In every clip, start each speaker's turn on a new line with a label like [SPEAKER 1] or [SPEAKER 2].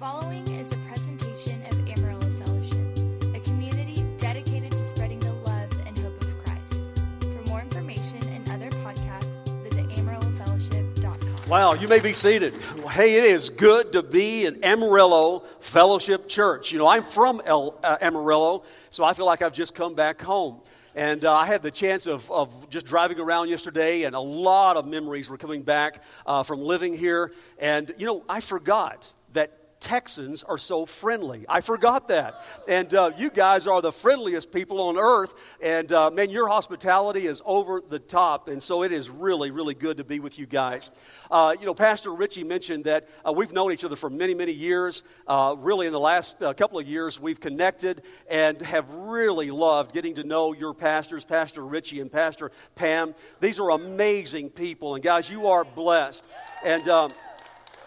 [SPEAKER 1] following is a presentation of Amarillo Fellowship, a community dedicated to spreading the love and hope of Christ. For more information and other podcasts, visit amarillofellowship.com.
[SPEAKER 2] Wow, you may be seated. Hey, it is good to be in Amarillo Fellowship Church. You know, I'm from El, uh, Amarillo, so I feel like I've just come back home. And uh, I had the chance of, of just driving around yesterday, and a lot of memories were coming back uh, from living here. And, you know, I forgot that Texans are so friendly. I forgot that. And uh, you guys are the friendliest people on earth. And uh, man, your hospitality is over the top. And so it is really, really good to be with you guys. Uh, you know, Pastor Richie mentioned that uh, we've known each other for many, many years. Uh, really, in the last uh, couple of years, we've connected and have really loved getting to know your pastors, Pastor Richie and Pastor Pam. These are amazing people. And guys, you are blessed. And, um,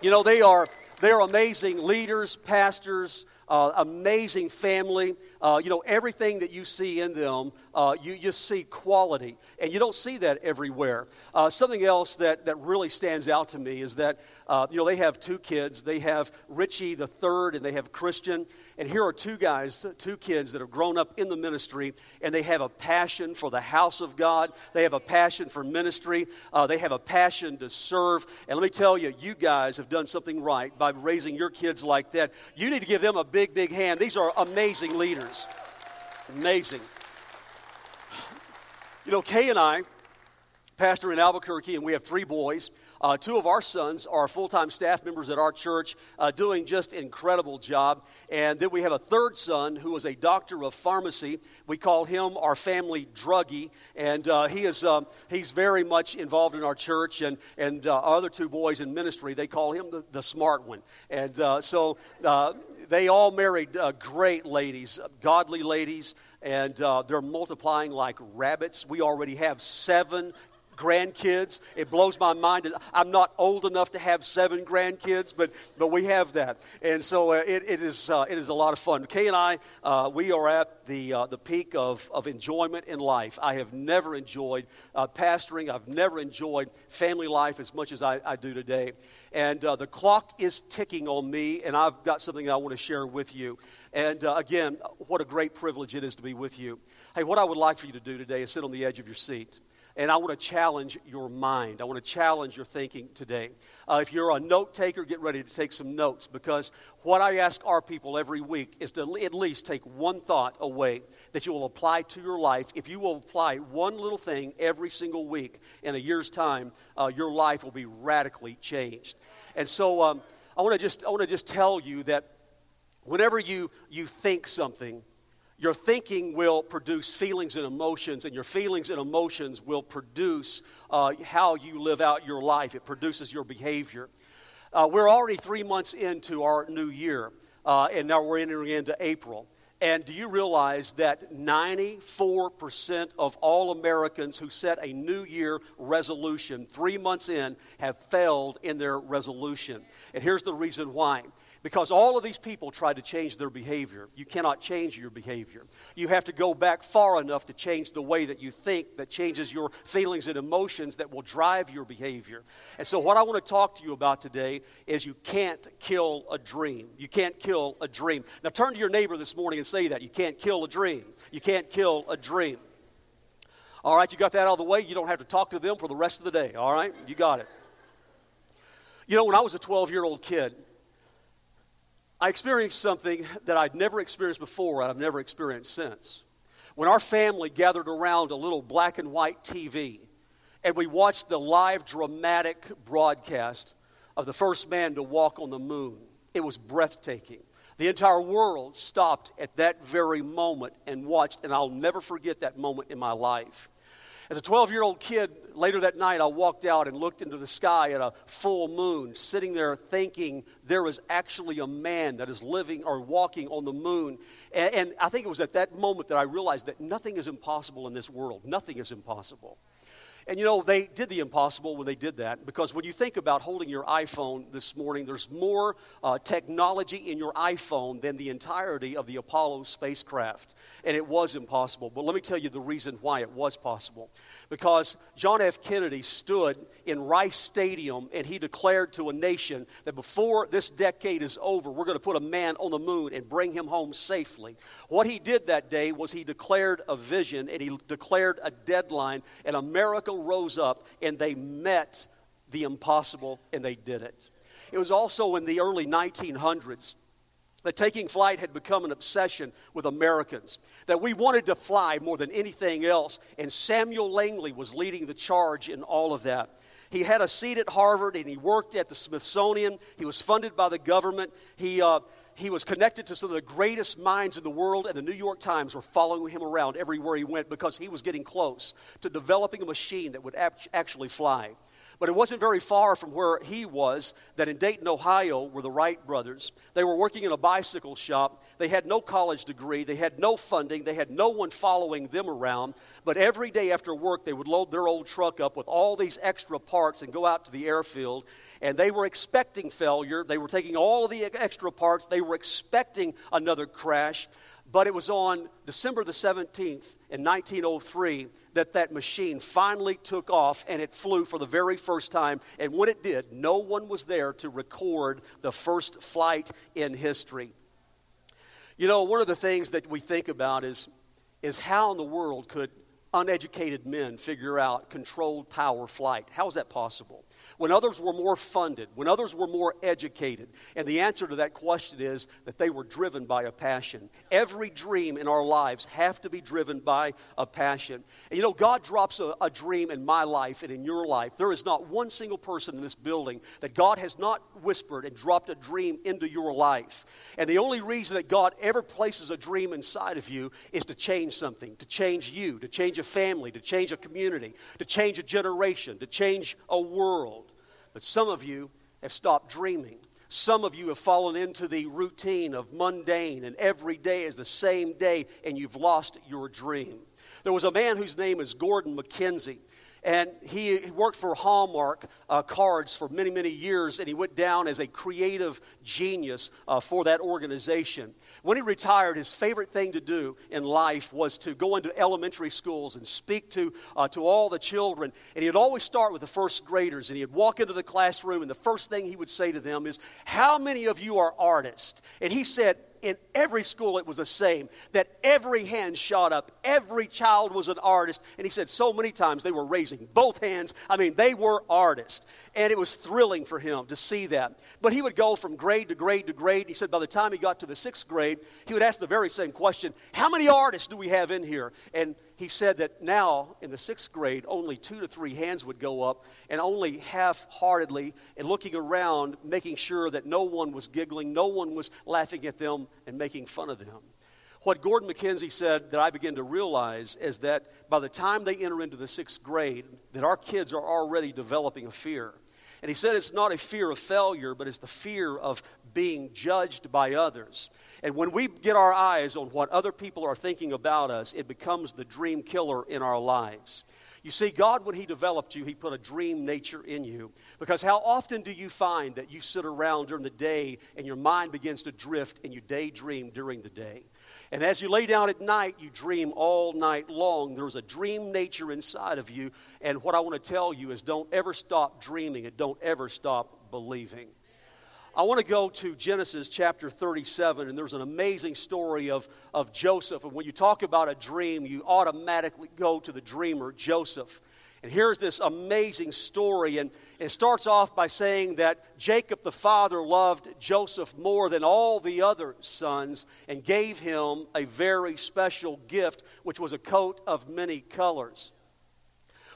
[SPEAKER 2] you know, they are they are amazing leaders, pastors, uh, amazing family. Uh, you know, everything that you see in them, uh, you just see quality. And you don't see that everywhere. Uh, something else that, that really stands out to me is that, uh, you know, they have two kids. They have Richie the third, and they have Christian. And here are two guys, two kids that have grown up in the ministry, and they have a passion for the house of God. They have a passion for ministry. Uh, they have a passion to serve. And let me tell you, you guys have done something right by raising your kids like that. You need to give them a big, big hand. These are amazing leaders. Amazing. You know, Kay and I, pastor in Albuquerque, and we have three boys. Uh, two of our sons are full time staff members at our church, uh, doing just incredible job. And then we have a third son who is a doctor of pharmacy. We call him our family druggie, and uh, he is um, he's very much involved in our church. And and uh, our other two boys in ministry, they call him the, the smart one. And uh, so uh, they all married great ladies, godly ladies and uh, they're multiplying like rabbits. We already have seven grandkids. It blows my mind. I'm not old enough to have seven grandkids, but, but we have that. And so uh, it, it, is, uh, it is a lot of fun. Kay and I, uh, we are at the, uh, the peak of, of enjoyment in life. I have never enjoyed uh, pastoring, I've never enjoyed family life as much as I, I do today. And uh, the clock is ticking on me, and I've got something I want to share with you. And again, what a great privilege it is to be with you. Hey, what I would like for you to do today is sit on the edge of your seat. And I want to challenge your mind. I want to challenge your thinking today. Uh, if you're a note taker, get ready to take some notes because what I ask our people every week is to at least take one thought away that you will apply to your life. If you will apply one little thing every single week in a year's time, uh, your life will be radically changed. And so um, I want to just I want to just tell you that whenever you you think something your thinking will produce feelings and emotions, and your feelings and emotions will produce uh, how you live out your life. It produces your behavior. Uh, we're already three months into our new year, uh, and now we're entering into April. And do you realize that 94% of all Americans who set a New Year resolution three months in have failed in their resolution? And here's the reason why because all of these people tried to change their behavior. You cannot change your behavior. You have to go back far enough to change the way that you think, that changes your feelings and emotions that will drive your behavior. And so, what I want to talk to you about today is you can't kill a dream. You can't kill a dream. Now, turn to your neighbor this morning and say that. You can't kill a dream. You can't kill a dream. All right, you got that out of the way. You don't have to talk to them for the rest of the day. All right, you got it. You know, when I was a 12 year old kid, I experienced something that I'd never experienced before and I've never experienced since. When our family gathered around a little black and white TV and we watched the live dramatic broadcast of the first man to walk on the moon, it was breathtaking. The entire world stopped at that very moment and watched, and I'll never forget that moment in my life. As a 12 year old kid, later that night, I walked out and looked into the sky at a full moon, sitting there thinking there was actually a man that is living or walking on the moon. And, and I think it was at that moment that I realized that nothing is impossible in this world. Nothing is impossible. And you know, they did the impossible when they did that because when you think about holding your iPhone this morning, there's more uh, technology in your iPhone than the entirety of the Apollo spacecraft. And it was impossible. But let me tell you the reason why it was possible. Because John F. Kennedy stood in Rice Stadium and he declared to a nation that before this decade is over, we're going to put a man on the moon and bring him home safely. What he did that day was he declared a vision and he declared a deadline, and America rose up and they met the impossible and they did it. It was also in the early 1900s that taking flight had become an obsession with Americans, that we wanted to fly more than anything else, and Samuel Langley was leading the charge in all of that. He had a seat at Harvard and he worked at the Smithsonian. He was funded by the government. He, uh, he was connected to some of the greatest minds in the world, and the New York Times were following him around everywhere he went because he was getting close to developing a machine that would actually fly. But it wasn't very far from where he was that in Dayton, Ohio, were the Wright brothers. They were working in a bicycle shop. They had no college degree, they had no funding, they had no one following them around. But every day after work, they would load their old truck up with all these extra parts and go out to the airfield. And they were expecting failure. They were taking all of the extra parts, they were expecting another crash. But it was on December the 17th in 1903 that that machine finally took off and it flew for the very first time. And when it did, no one was there to record the first flight in history. You know, one of the things that we think about is, is how in the world could uneducated men figure out controlled power flight? How is that possible? When others were more funded, when others were more educated? And the answer to that question is that they were driven by a passion. Every dream in our lives have to be driven by a passion. And you know, God drops a, a dream in my life and in your life. There is not one single person in this building that God has not whispered and dropped a dream into your life. And the only reason that God ever places a dream inside of you is to change something, to change you, to change a family, to change a community, to change a generation, to change a world. But some of you have stopped dreaming. Some of you have fallen into the routine of mundane, and every day is the same day, and you've lost your dream. There was a man whose name is Gordon MacKenzie. And he worked for Hallmark uh, cards for many, many years, and he went down as a creative genius uh, for that organization. When he retired, his favorite thing to do in life was to go into elementary schools and speak to, uh, to all the children. And he'd always start with the first graders, and he'd walk into the classroom, and the first thing he would say to them is, How many of you are artists? And he said, in every school it was the same that every hand shot up every child was an artist. And he said so many times they were raising both hands. I mean they were artists. And it was thrilling for him to see that. But he would go from grade to grade to grade. He said by the time he got to the sixth grade he would ask the very same question how many artists do we have in here? And he said that now in the sixth grade, only two to three hands would go up, and only half heartedly and looking around, making sure that no one was giggling, no one was laughing at them and making fun of them. What Gordon MacKenzie said that I began to realize is that by the time they enter into the sixth grade, that our kids are already developing a fear. And he said it's not a fear of failure, but it's the fear of being judged by others. And when we get our eyes on what other people are thinking about us, it becomes the dream killer in our lives. You see, God, when He developed you, He put a dream nature in you. Because how often do you find that you sit around during the day and your mind begins to drift and you daydream during the day? And as you lay down at night, you dream all night long. There's a dream nature inside of you. And what I want to tell you is don't ever stop dreaming and don't ever stop believing. I want to go to Genesis chapter 37, and there's an amazing story of, of Joseph. And when you talk about a dream, you automatically go to the dreamer, Joseph. And here's this amazing story. And it starts off by saying that Jacob the father loved Joseph more than all the other sons and gave him a very special gift, which was a coat of many colors.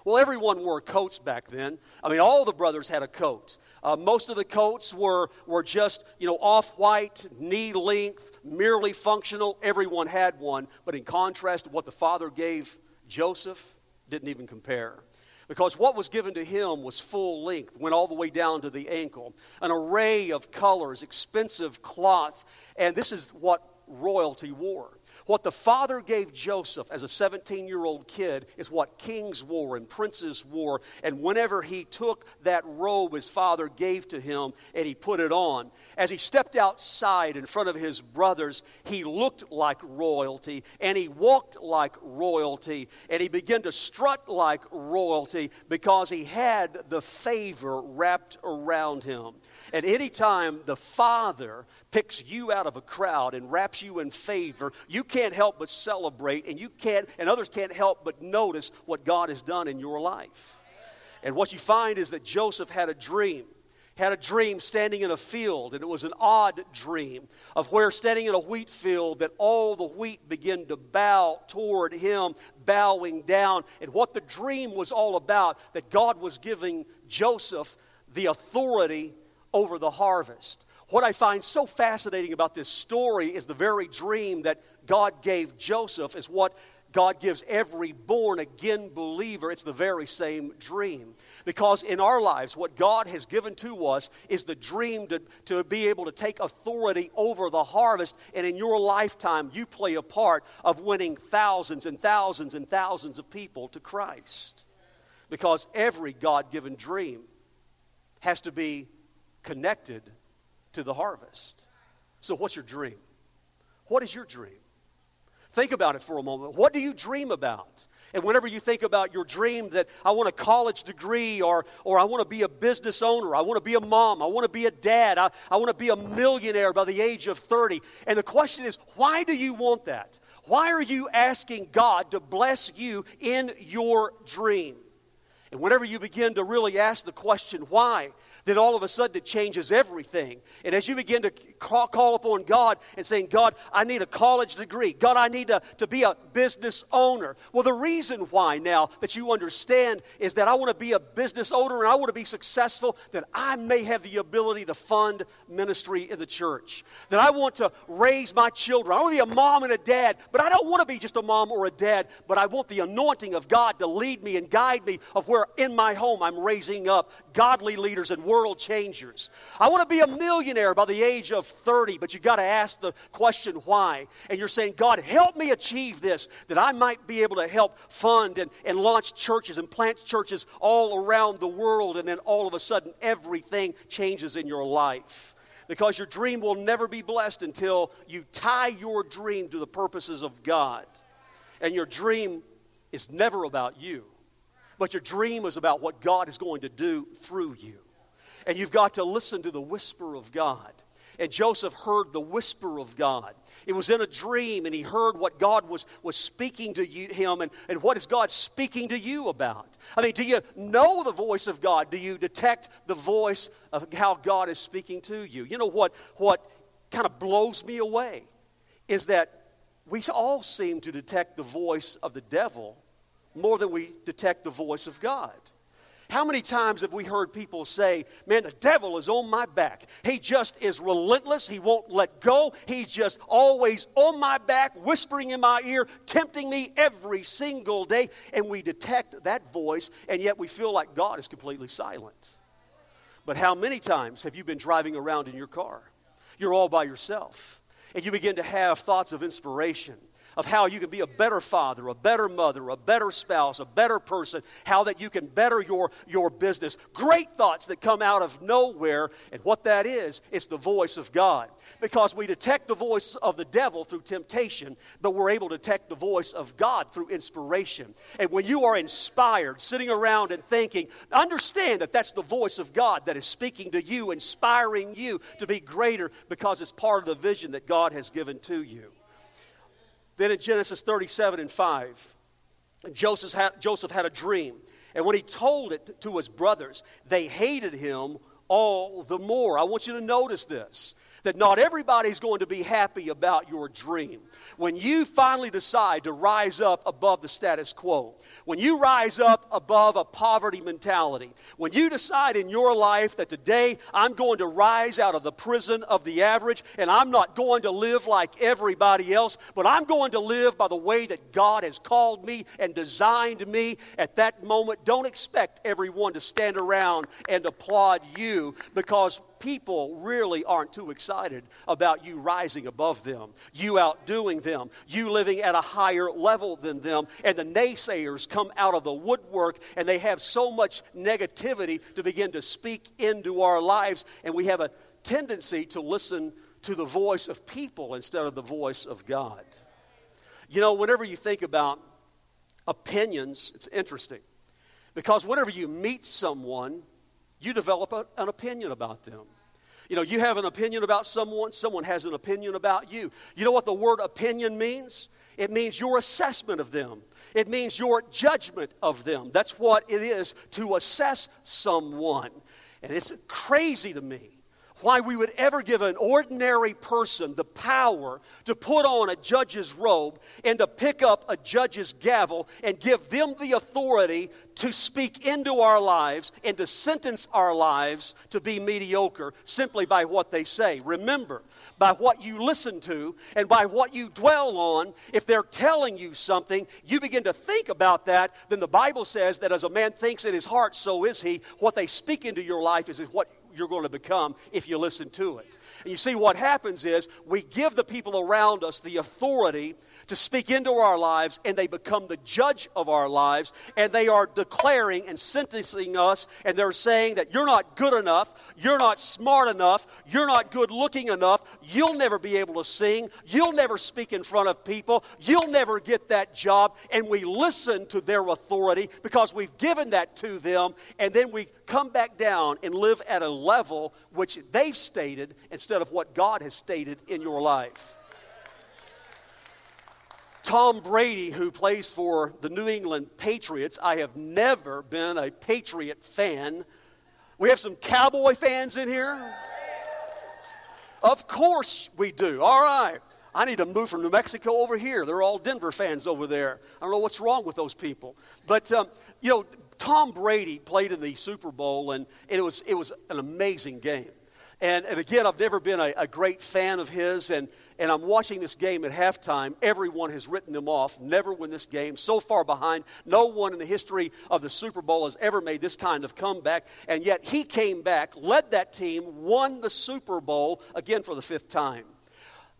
[SPEAKER 2] Well, everyone wore coats back then. I mean, all the brothers had a coat. Uh, most of the coats were, were just, you know, off white, knee length, merely functional. Everyone had one. But in contrast what the father gave Joseph, didn't even compare. Because what was given to him was full length, went all the way down to the ankle. An array of colors, expensive cloth. And this is what royalty wore. What the father gave Joseph as a 17 year old kid is what kings wore and princes wore. And whenever he took that robe his father gave to him and he put it on, as he stepped outside in front of his brothers, he looked like royalty and he walked like royalty and he began to strut like royalty because he had the favor wrapped around him. And any time the Father picks you out of a crowd and wraps you in favor, you can't help but celebrate, and you can't, and others can't help but notice what God has done in your life. And what you find is that Joseph had a dream had a dream standing in a field, and it was an odd dream of where standing in a wheat field that all the wheat began to bow toward him, bowing down. And what the dream was all about, that God was giving Joseph the authority over the harvest. What I find so fascinating about this story is the very dream that God gave Joseph, is what God gives every born again believer. It's the very same dream. Because in our lives, what God has given to us is the dream to, to be able to take authority over the harvest. And in your lifetime, you play a part of winning thousands and thousands and thousands of people to Christ. Because every God given dream has to be connected to the harvest. So, what's your dream? What is your dream? Think about it for a moment. What do you dream about? And whenever you think about your dream that I want a college degree or, or I want to be a business owner, I want to be a mom, I want to be a dad, I, I want to be a millionaire by the age of 30. And the question is, why do you want that? Why are you asking God to bless you in your dream? And whenever you begin to really ask the question, why, then all of a sudden it changes everything. And as you begin to call, call, upon God and saying, God, I need a college degree. God, I need to, to be a business owner. Well, the reason why now that you understand is that I want to be a business owner and I want to be successful, that I may have the ability to fund ministry in the church. That I want to raise my children. I want to be a mom and a dad, but I don't want to be just a mom or a dad, but I want the anointing of God to lead me and guide me of where in my home I'm raising up godly leaders and world changers. I want to be a millionaire by the age of 30, but you got to ask the question why. And you're saying, God, help me achieve this, that I might be able to help fund and, and launch churches and plant churches all around the world. And then all of a sudden, everything changes in your life. Because your dream will never be blessed until you tie your dream to the purposes of God. And your dream is never about you, but your dream is about what God is going to do through you. And you've got to listen to the whisper of God. And Joseph heard the whisper of God. It was in a dream, and he heard what God was, was speaking to you, him, and, and what is God speaking to you about? I mean, do you know the voice of God? Do you detect the voice of how God is speaking to you? You know what, what kind of blows me away is that we all seem to detect the voice of the devil more than we detect the voice of God. How many times have we heard people say, Man, the devil is on my back? He just is relentless. He won't let go. He's just always on my back, whispering in my ear, tempting me every single day. And we detect that voice, and yet we feel like God is completely silent. But how many times have you been driving around in your car? You're all by yourself, and you begin to have thoughts of inspiration of how you can be a better father, a better mother, a better spouse, a better person, how that you can better your, your business. Great thoughts that come out of nowhere. And what that is, it's the voice of God. Because we detect the voice of the devil through temptation, but we're able to detect the voice of God through inspiration. And when you are inspired, sitting around and thinking, understand that that's the voice of God that is speaking to you, inspiring you to be greater because it's part of the vision that God has given to you. Then in Genesis 37 and 5, Joseph had, Joseph had a dream. And when he told it to his brothers, they hated him all the more. I want you to notice this that not everybody's going to be happy about your dream. When you finally decide to rise up above the status quo, when you rise up above a poverty mentality, when you decide in your life that today I'm going to rise out of the prison of the average and I'm not going to live like everybody else, but I'm going to live by the way that God has called me and designed me, at that moment, don't expect everyone to stand around and applaud you because people really aren't too excited about you rising above them, you outdoing them, you living at a higher level than them. And the naysayers come out of the woodwork and they have so much negativity to begin to speak into our lives. And we have a tendency to listen to the voice of people instead of the voice of God. You know, whenever you think about opinions, it's interesting. Because whenever you meet someone, you develop a, an opinion about them. You know, you have an opinion about someone, someone has an opinion about you. You know what the word opinion means? It means your assessment of them. It means your judgment of them. That's what it is to assess someone. And it's crazy to me why we would ever give an ordinary person the power to put on a judge's robe and to pick up a judge's gavel and give them the authority to speak into our lives and to sentence our lives to be mediocre simply by what they say. Remember, by what you listen to and by what you dwell on, if they're telling you something, you begin to think about that, then the Bible says that as a man thinks in his heart, so is he. What they speak into your life is what you're going to become if you listen to it. And you see, what happens is we give the people around us the authority to speak into our lives, and they become the judge of our lives, and they are declaring and sentencing us, and they're saying that you're not good enough, you're not smart enough, you're not good looking enough, you'll never be able to sing, you'll never speak in front of people, you'll never get that job, and we listen to their authority because we've given that to them, and then we come back down and live at a level which they've stated instead of what God has stated in your life. Tom Brady, who plays for the New England Patriots, I have never been a Patriot fan. We have some Cowboy fans in here. Of course we do. All right. I need to move from New Mexico over here. They're all Denver fans over there. I don't know what's wrong with those people. But, um, you know, Tom Brady played in the Super Bowl, and, it, was, it was an amazing game. And, and again, I've never been a, a great fan of his, and, and I'm watching this game at halftime. Everyone has written them off. Never win this game. So far behind. No one in the history of the Super Bowl has ever made this kind of comeback. And yet he came back, led that team, won the Super Bowl again for the fifth time.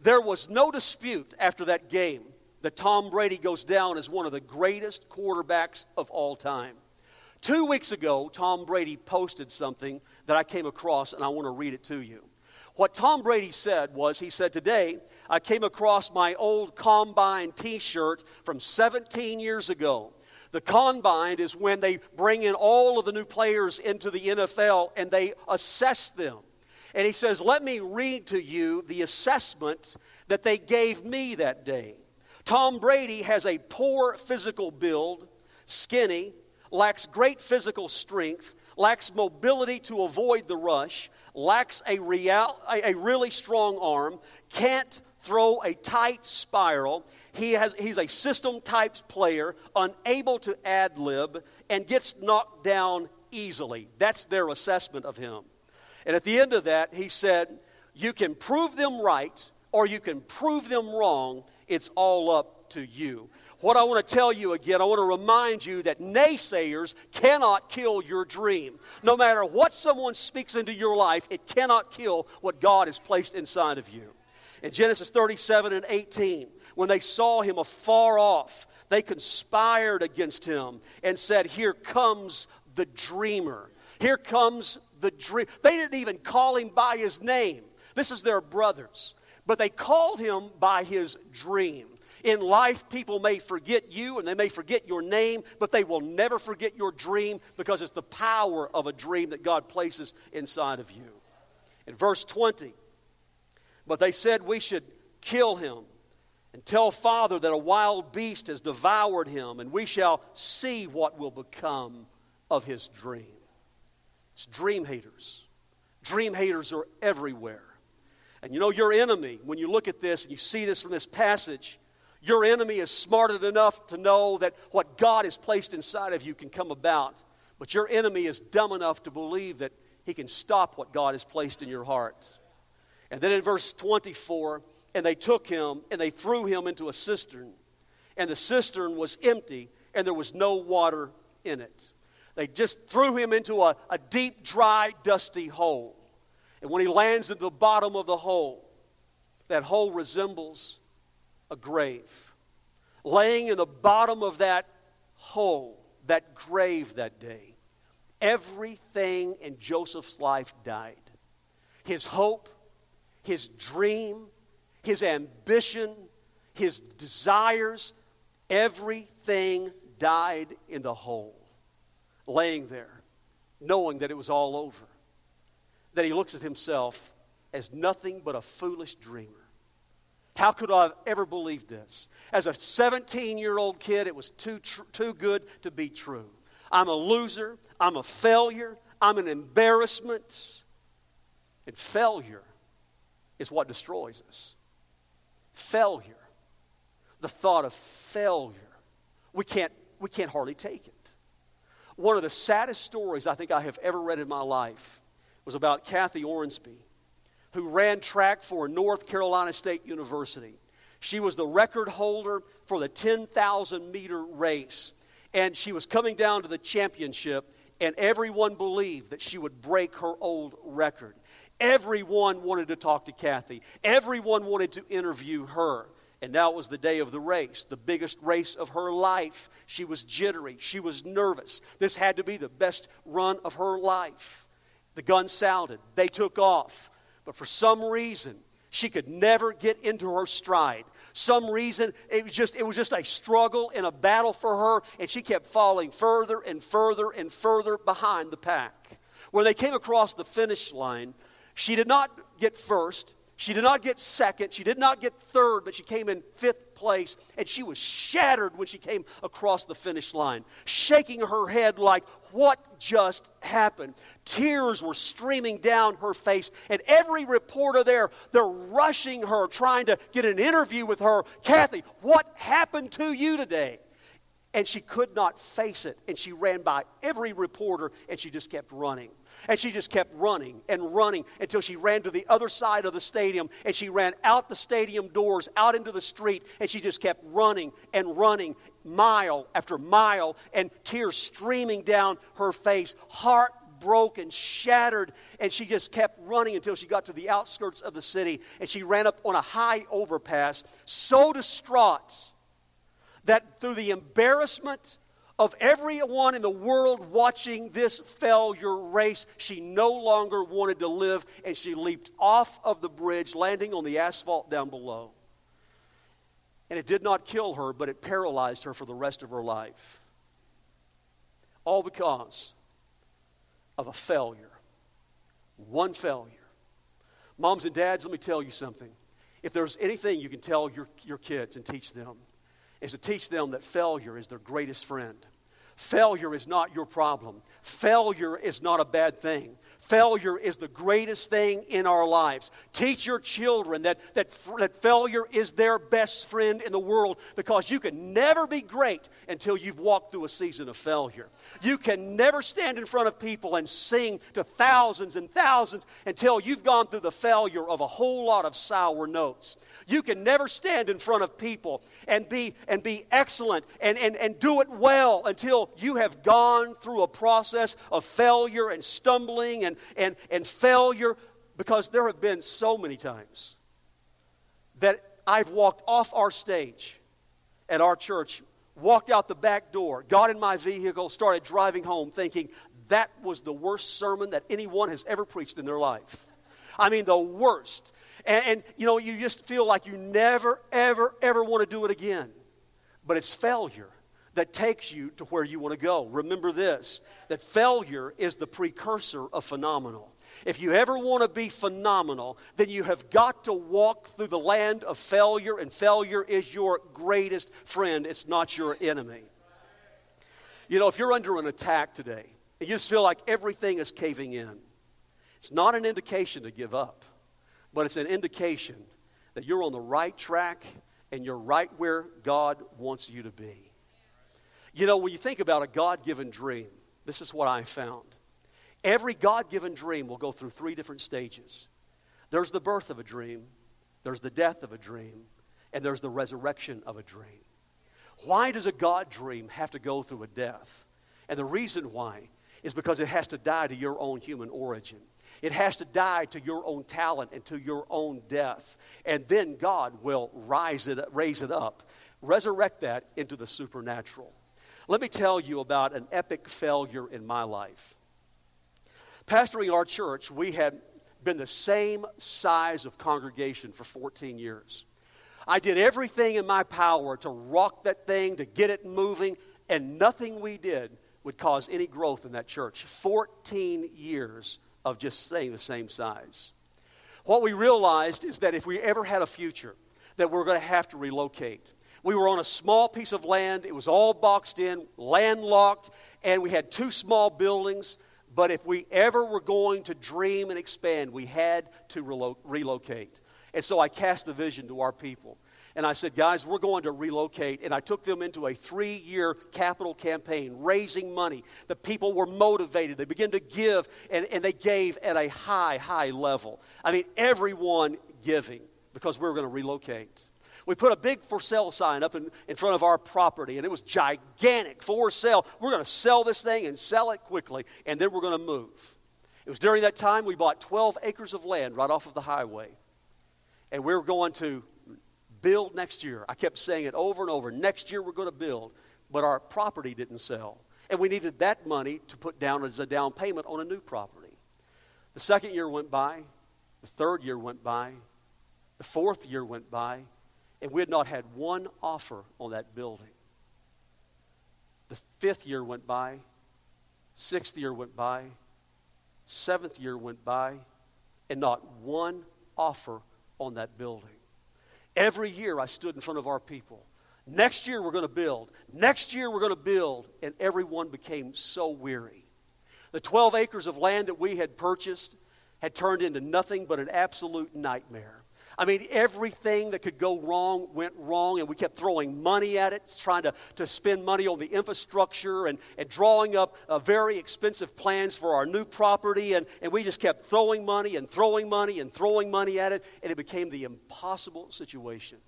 [SPEAKER 2] There was no dispute after that game that Tom Brady goes down as one of the greatest quarterbacks of all time. Two weeks ago, Tom Brady posted something that I came across, and I want to read it to you. What Tom Brady said was, he said, Today I came across my old Combine t shirt from 17 years ago. The Combine is when they bring in all of the new players into the NFL and they assess them. And he says, Let me read to you the assessment that they gave me that day. Tom Brady has a poor physical build, skinny, lacks great physical strength, lacks mobility to avoid the rush, lacks a, real, a, really strong arm, can't throw a tight spiral. He has, he's a system types player, unable to ad lib, and gets knocked down easily. That's their assessment of him. And at the end of that, he said, You can prove them right or you can prove them wrong. It's all up to you. What I want to tell you again, I want to remind you that naysayers cannot kill your dream. No matter what someone speaks into your life, it cannot kill what God has placed inside of you. In Genesis 37 and 18, when they saw him afar off, they conspired against him and said, Here comes the dreamer. Here comes the dream. They didn't even call him by his name. This is their brothers. But they called him by his dream. In life, people may forget you and they may forget your name, but they will never forget your dream because it's the power of a dream that God places inside of you. In verse 20, but they said we should kill him and tell Father that a wild beast has devoured him, and we shall see what will become of his dream. It's dream haters. Dream haters are everywhere. And you know, your enemy, when you look at this and you see this from this passage, your enemy is smart enough to know that what God has placed inside of you can come about. But your enemy is dumb enough to believe that he can stop what God has placed in your heart. And then in verse 24, and they took him and they threw him into a cistern. And the cistern was empty and there was no water in it. They just threw him into a, a deep, dry, dusty hole. And when he lands at the bottom of the hole, that hole resembles a grave. Laying in the bottom of that hole, that grave that day, everything in Joseph's life died. His hope, his dream, his ambition, his desires, everything died in the hole, laying there, knowing that it was all over. That he looks at himself as nothing but a foolish dreamer. How could I have ever believed this? As a 17 year old kid, it was too, tr- too good to be true. I'm a loser. I'm a failure. I'm an embarrassment. And failure is what destroys us. Failure. The thought of failure. We can't, we can't hardly take it. One of the saddest stories I think I have ever read in my life was about Kathy Ormsby who ran track for North Carolina State University. She was the record holder for the 10,000 meter race. And she was coming down to the championship, and everyone believed that she would break her old record. Everyone wanted to talk to Kathy, everyone wanted to interview her. And now it was the day of the race, the biggest race of her life. She was jittery. She was nervous. This had to be the best run of her life. The gun sounded. They took off. But for some reason, she could never get into her stride. Some reason it was just it was just a struggle and a battle for her, and she kept falling further and further and further behind the pack. When they came across the finish line, she did not get first. She did not get second. She did not get third, but she came in fifth place. And she was shattered when she came across the finish line, shaking her head like, What just happened? Tears were streaming down her face. And every reporter there, they're rushing her, trying to get an interview with her. Kathy, what happened to you today? And she could not face it. And she ran by every reporter and she just kept running. And she just kept running and running until she ran to the other side of the stadium and she ran out the stadium doors, out into the street, and she just kept running and running mile after mile and tears streaming down her face, heart broken, shattered, and she just kept running until she got to the outskirts of the city and she ran up on a high overpass, so distraught that through the embarrassment of everyone in the world watching this failure race, she no longer wanted to live and she leaped off of the bridge, landing on the asphalt down below. And it did not kill her, but it paralyzed her for the rest of her life. All because of a failure. One failure. Moms and dads, let me tell you something. If there's anything you can tell your, your kids and teach them, is to teach them that failure is their greatest friend. Failure is not your problem. Failure is not a bad thing. Failure is the greatest thing in our lives. Teach your children that, that, that failure is their best friend in the world because you can never be great until you've walked through a season of failure. You can never stand in front of people and sing to thousands and thousands until you've gone through the failure of a whole lot of sour notes. You can never stand in front of people and be, and be excellent and, and, and do it well until you have gone through a process of failure and stumbling and, and, and failure because there have been so many times that I've walked off our stage at our church, walked out the back door, got in my vehicle, started driving home thinking that was the worst sermon that anyone has ever preached in their life. I mean, the worst. And, and, you know, you just feel like you never, ever, ever want to do it again. But it's failure that takes you to where you want to go. Remember this that failure is the precursor of phenomenal. If you ever want to be phenomenal, then you have got to walk through the land of failure, and failure is your greatest friend, it's not your enemy. You know, if you're under an attack today, and you just feel like everything is caving in, it's not an indication to give up, but it's an indication that you're on the right track and you're right where God wants you to be. You know, when you think about a God given dream, this is what I found. Every God given dream will go through three different stages there's the birth of a dream, there's the death of a dream, and there's the resurrection of a dream. Why does a God dream have to go through a death? And the reason why is because it has to die to your own human origin. It has to die to your own talent and to your own death. And then God will rise it, raise it up, resurrect that into the supernatural. Let me tell you about an epic failure in my life. Pastoring our church, we had been the same size of congregation for 14 years. I did everything in my power to rock that thing, to get it moving, and nothing we did would cause any growth in that church. 14 years of just staying the same size. What we realized is that if we ever had a future, that we're going to have to relocate. We were on a small piece of land. It was all boxed in, landlocked, and we had two small buildings. But if we ever were going to dream and expand, we had to relo- relocate. And so I cast the vision to our people. And I said, guys, we're going to relocate. And I took them into a three year capital campaign, raising money. The people were motivated. They began to give, and, and they gave at a high, high level. I mean, everyone giving because we were going to relocate. We put a big for sale sign up in, in front of our property, and it was gigantic for sale. We're going to sell this thing and sell it quickly, and then we're going to move. It was during that time we bought 12 acres of land right off of the highway. And we were going to build next year. I kept saying it over and over. Next year we're going to build. But our property didn't sell. And we needed that money to put down as a down payment on a new property. The second year went by. The third year went by. The fourth year went by. And we had not had one offer on that building. The fifth year went by. Sixth year went by. Seventh year went by. And not one offer on that building. Every year I stood in front of our people. Next year we're going to build. Next year we're going to build. And everyone became so weary. The 12 acres of land that we had purchased had turned into nothing but an absolute nightmare. I mean, everything that could go wrong went wrong, and we kept throwing money at it, trying to, to spend money on the infrastructure and, and drawing up uh, very expensive plans for our new property. And, and we just kept throwing money and throwing money and throwing money at it, and it became the impossible situation.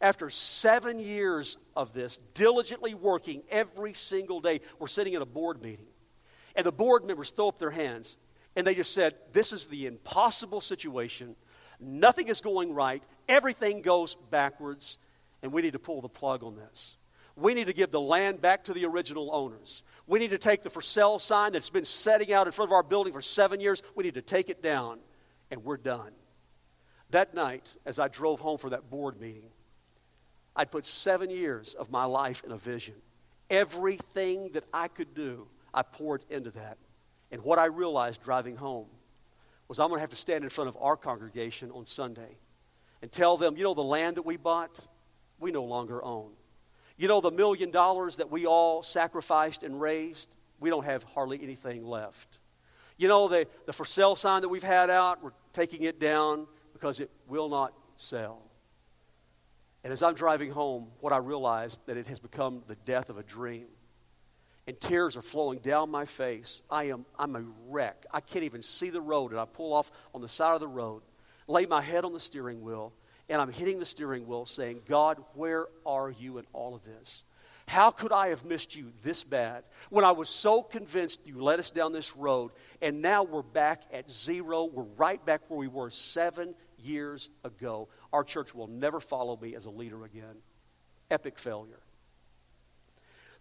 [SPEAKER 2] After seven years of this, diligently working every single day, we're sitting in a board meeting, and the board members throw up their hands, and they just said, This is the impossible situation Nothing is going right. Everything goes backwards. And we need to pull the plug on this. We need to give the land back to the original owners. We need to take the for sale sign that's been setting out in front of our building for seven years. We need to take it down. And we're done. That night, as I drove home for that board meeting, I'd put seven years of my life in a vision. Everything that I could do, I poured into that. And what I realized driving home was I'm going to have to stand in front of our congregation on Sunday and tell them, you know, the land that we bought, we no longer own. You know, the million dollars that we all sacrificed and raised, we don't have hardly anything left. You know, the, the for sale sign that we've had out, we're taking it down because it will not sell. And as I'm driving home, what I realized that it has become the death of a dream and tears are flowing down my face. I am I'm a wreck. I can't even see the road, and I pull off on the side of the road, lay my head on the steering wheel, and I'm hitting the steering wheel saying, God, where are you in all of this? How could I have missed you this bad when I was so convinced you led us down this road and now we're back at zero? We're right back where we were seven years ago. Our church will never follow me as a leader again. Epic failure.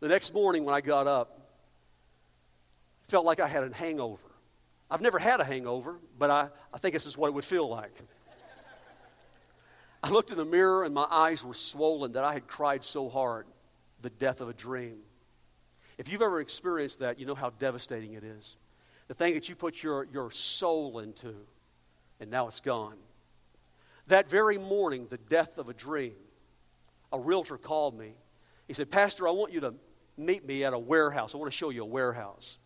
[SPEAKER 2] The next morning when I got up, felt like I had a hangover. I've never had a hangover, but I, I think this is what it would feel like. I looked in the mirror and my eyes were swollen that I had cried so hard, the death of a dream. If you've ever experienced that, you know how devastating it is. The thing that you put your, your soul into, and now it's gone. That very morning, the death of a dream, a realtor called me. He said, Pastor, I want you to meet me at a warehouse. I want to show you a warehouse.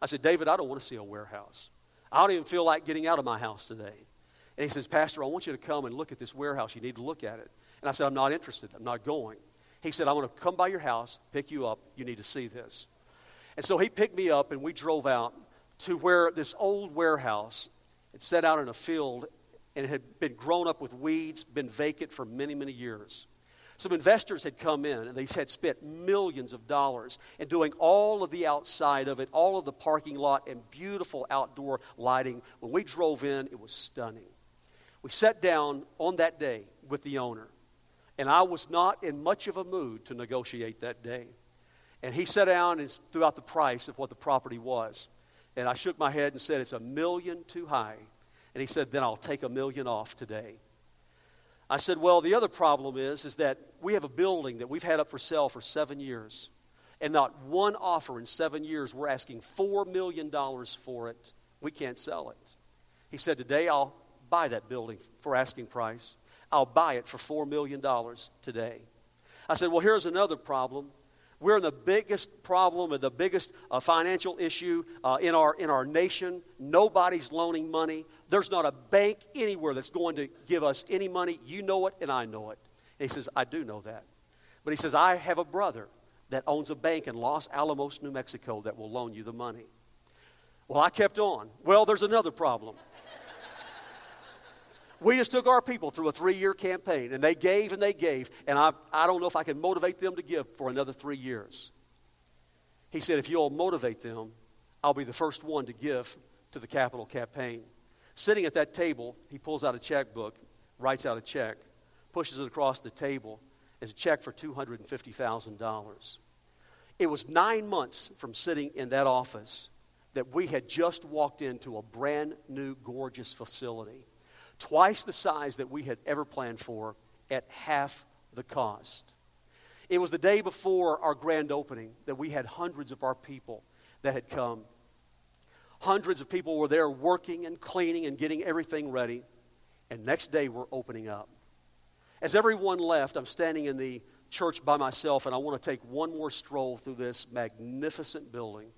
[SPEAKER 2] I said, David, I don't want to see a warehouse. I don't even feel like getting out of my house today. And he says, Pastor, I want you to come and look at this warehouse. You need to look at it. And I said, I'm not interested. I'm not going. He said, I want to come by your house, pick you up. You need to see this. And so he picked me up, and we drove out to where this old warehouse had set out in a field and it had been grown up with weeds, been vacant for many, many years. Some investors had come in and they had spent millions of dollars in doing all of the outside of it, all of the parking lot, and beautiful outdoor lighting. When we drove in, it was stunning. We sat down on that day with the owner, and I was not in much of a mood to negotiate that day. And he sat down and threw out the price of what the property was. And I shook my head and said, It's a million too high. And he said, Then I'll take a million off today. I said, Well, the other problem is, is that we have a building that we've had up for sale for seven years. And not one offer in seven years. We're asking $4 million for it. We can't sell it. He said, Today I'll buy that building for asking price. I'll buy it for $4 million today. I said, Well, here's another problem. We're in the biggest problem and the biggest uh, financial issue uh, in, our, in our nation. Nobody's loaning money. There's not a bank anywhere that's going to give us any money. You know it, and I know it. And he says, I do know that. But he says, I have a brother that owns a bank in Los Alamos, New Mexico that will loan you the money. Well, I kept on. Well, there's another problem. We just took our people through a three year campaign, and they gave and they gave, and I, I don't know if I can motivate them to give for another three years. He said, If you'll motivate them, I'll be the first one to give to the capital campaign. Sitting at that table, he pulls out a checkbook, writes out a check, pushes it across the table. It's a check for $250,000. It was nine months from sitting in that office that we had just walked into a brand new, gorgeous facility twice the size that we had ever planned for at half the cost. It was the day before our grand opening that we had hundreds of our people that had come. Hundreds of people were there working and cleaning and getting everything ready. And next day we're opening up. As everyone left, I'm standing in the church by myself and I want to take one more stroll through this magnificent building.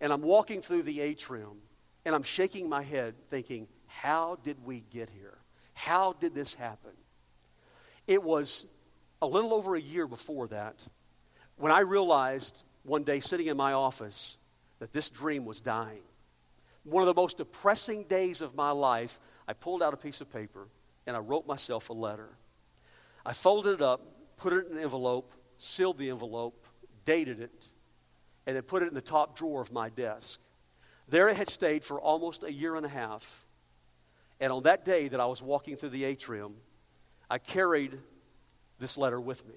[SPEAKER 2] And I'm walking through the atrium and I'm shaking my head thinking, how did we get here? How did this happen? It was a little over a year before that when I realized one day sitting in my office that this dream was dying. One of the most depressing days of my life, I pulled out a piece of paper and I wrote myself a letter. I folded it up, put it in an envelope, sealed the envelope, dated it, and then put it in the top drawer of my desk. There it had stayed for almost a year and a half. And on that day that I was walking through the atrium, I carried this letter with me.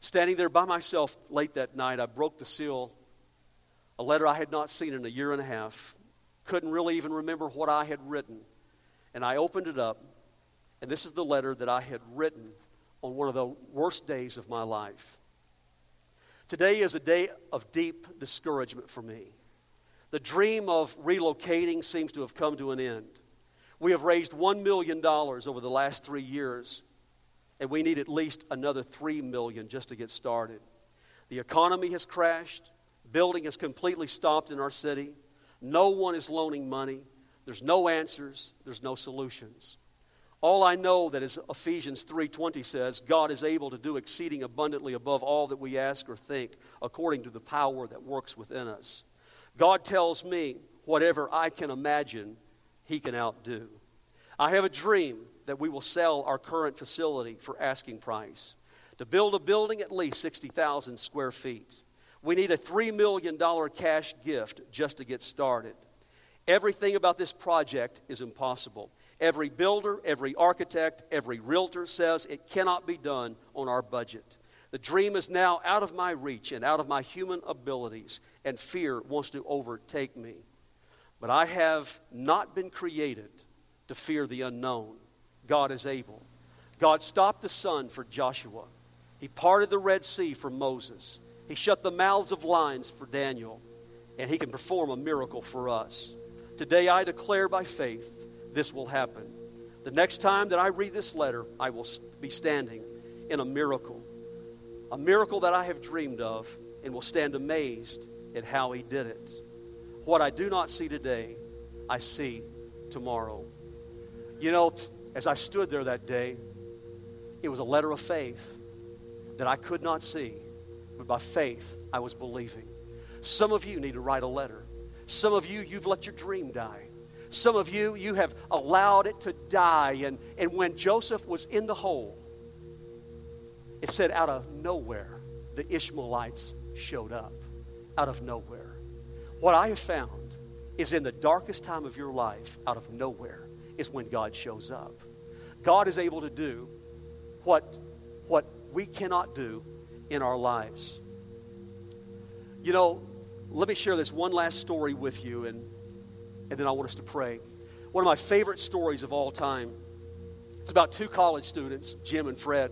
[SPEAKER 2] Standing there by myself late that night, I broke the seal, a letter I had not seen in a year and a half. Couldn't really even remember what I had written. And I opened it up, and this is the letter that I had written on one of the worst days of my life. Today is a day of deep discouragement for me. The dream of relocating seems to have come to an end. We have raised $1 million over the last three years, and we need at least another 3 million just to get started. The economy has crashed, building has completely stopped in our city. No one is loaning money. There's no answers, there's no solutions. All I know that is Ephesians 3:20 says, God is able to do exceeding abundantly above all that we ask or think, according to the power that works within us. God tells me whatever I can imagine he can outdo. I have a dream that we will sell our current facility for asking price. To build a building at least 60,000 square feet, we need a $3 million cash gift just to get started. Everything about this project is impossible. Every builder, every architect, every realtor says it cannot be done on our budget. The dream is now out of my reach and out of my human abilities, and fear wants to overtake me. But I have not been created to fear the unknown. God is able. God stopped the sun for Joshua. He parted the Red Sea for Moses. He shut the mouths of lions for Daniel. And he can perform a miracle for us. Today I declare by faith this will happen. The next time that I read this letter, I will be standing in a miracle. A miracle that I have dreamed of and will stand amazed at how he did it. What I do not see today, I see tomorrow. You know, as I stood there that day, it was a letter of faith that I could not see, but by faith I was believing. Some of you need to write a letter. Some of you, you've let your dream die. Some of you, you have allowed it to die. And, and when Joseph was in the hole, it said out of nowhere, the Ishmaelites showed up. Out of nowhere. What I have found is in the darkest time of your life, out of nowhere, is when God shows up. God is able to do what, what we cannot do in our lives. You know, let me share this one last story with you, and, and then I want us to pray. One of my favorite stories of all time. It's about two college students, Jim and Fred.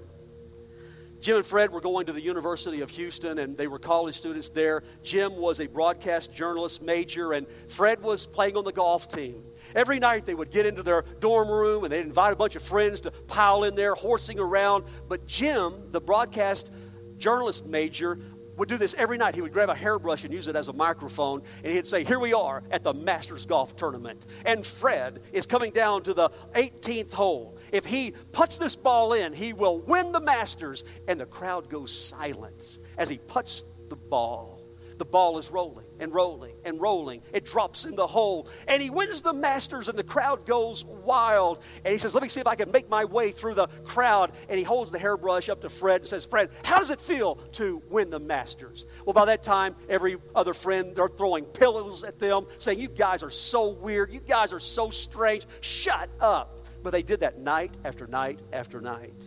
[SPEAKER 2] Jim and Fred were going to the University of Houston, and they were college students there. Jim was a broadcast journalist major, and Fred was playing on the golf team. Every night they would get into their dorm room and they'd invite a bunch of friends to pile in there, horsing around. But Jim, the broadcast journalist major, would do this every night. He would grab a hairbrush and use it as a microphone, and he'd say, Here we are at the Masters Golf Tournament. And Fred is coming down to the 18th hole. If he puts this ball in, he will win the Masters. And the crowd goes silent as he puts the ball. The ball is rolling and rolling and rolling. It drops in the hole. And he wins the Masters, and the crowd goes wild. And he says, Let me see if I can make my way through the crowd. And he holds the hairbrush up to Fred and says, Fred, how does it feel to win the Masters? Well, by that time, every other friend, they're throwing pillows at them, saying, You guys are so weird. You guys are so strange. Shut up. But they did that night after night after night.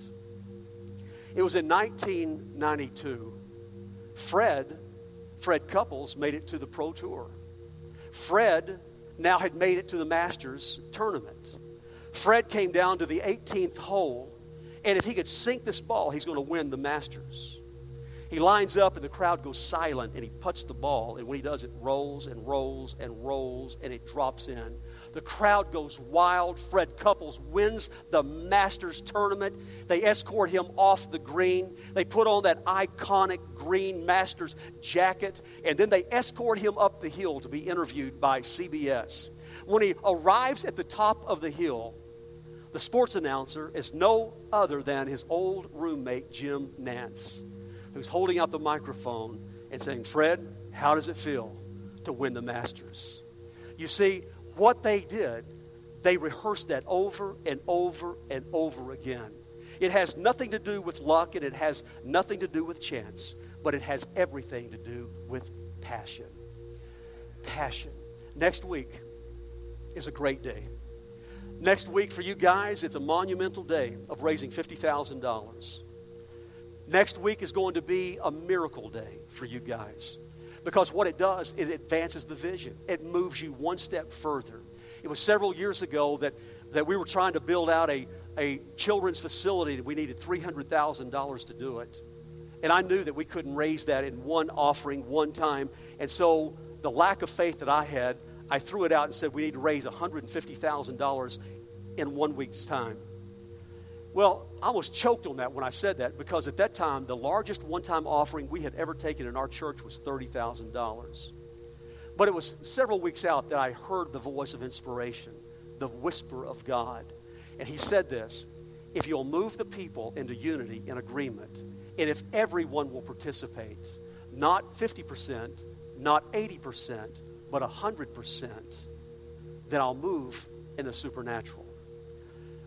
[SPEAKER 2] It was in 1992. Fred Fred Couples made it to the Pro Tour. Fred now had made it to the Masters tournament. Fred came down to the 18th hole, and if he could sink this ball, he's going to win the Masters. He lines up, and the crowd goes silent, and he puts the ball, and when he does, it rolls and rolls and rolls, and it drops in. The crowd goes wild. Fred Couples wins the Masters tournament. They escort him off the green. They put on that iconic green Masters jacket, and then they escort him up the hill to be interviewed by CBS. When he arrives at the top of the hill, the sports announcer is no other than his old roommate, Jim Nantz, who's holding out the microphone and saying, Fred, how does it feel to win the Masters? You see, what they did, they rehearsed that over and over and over again. It has nothing to do with luck and it has nothing to do with chance, but it has everything to do with passion. Passion. Next week is a great day. Next week for you guys, it's a monumental day of raising $50,000. Next week is going to be a miracle day for you guys. Because what it does, it advances the vision, it moves you one step further. It was several years ago that, that we were trying to build out a, a children's facility that we needed $300,000 to do it. And I knew that we couldn't raise that in one offering, one time. And so the lack of faith that I had, I threw it out and said we need to raise $150,000 in one week's time. Well, I was choked on that when I said that because at that time, the largest one time offering we had ever taken in our church was $30,000. But it was several weeks out that I heard the voice of inspiration, the whisper of God. And He said this If you'll move the people into unity and agreement, and if everyone will participate, not 50%, not 80%, but 100%, then I'll move in the supernatural.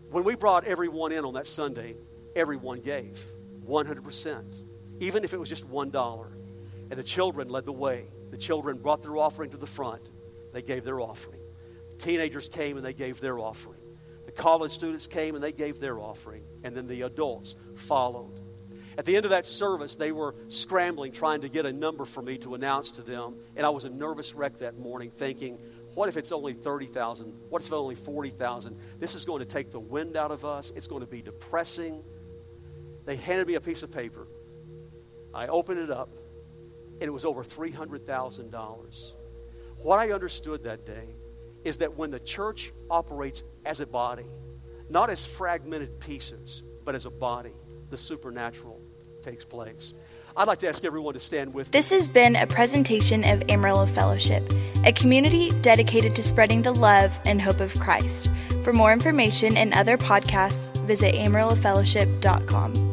[SPEAKER 2] When we brought everyone in on that Sunday, everyone gave 100%, even if it was just $1. And the children led the way. The children brought their offering to the front. They gave their offering. Teenagers came and they gave their offering. The college students came and they gave their offering. And then the adults followed. At the end of that service, they were scrambling, trying to get a number for me to announce to them. And I was a nervous wreck that morning, thinking, what if it's only 30,000? What if it's only 40,000? This is going to take the wind out of us. It's going to be depressing. They handed me a piece of paper. I opened it up, and it was over $300,000. What I understood that day is that when the church operates as a body, not as fragmented pieces, but as a body, the supernatural takes place. I'd like to ask everyone to stand with
[SPEAKER 1] This has been a presentation of Amarillo Fellowship, a community dedicated to spreading the love and hope of Christ. For more information and other podcasts, visit amarillofellowship.com.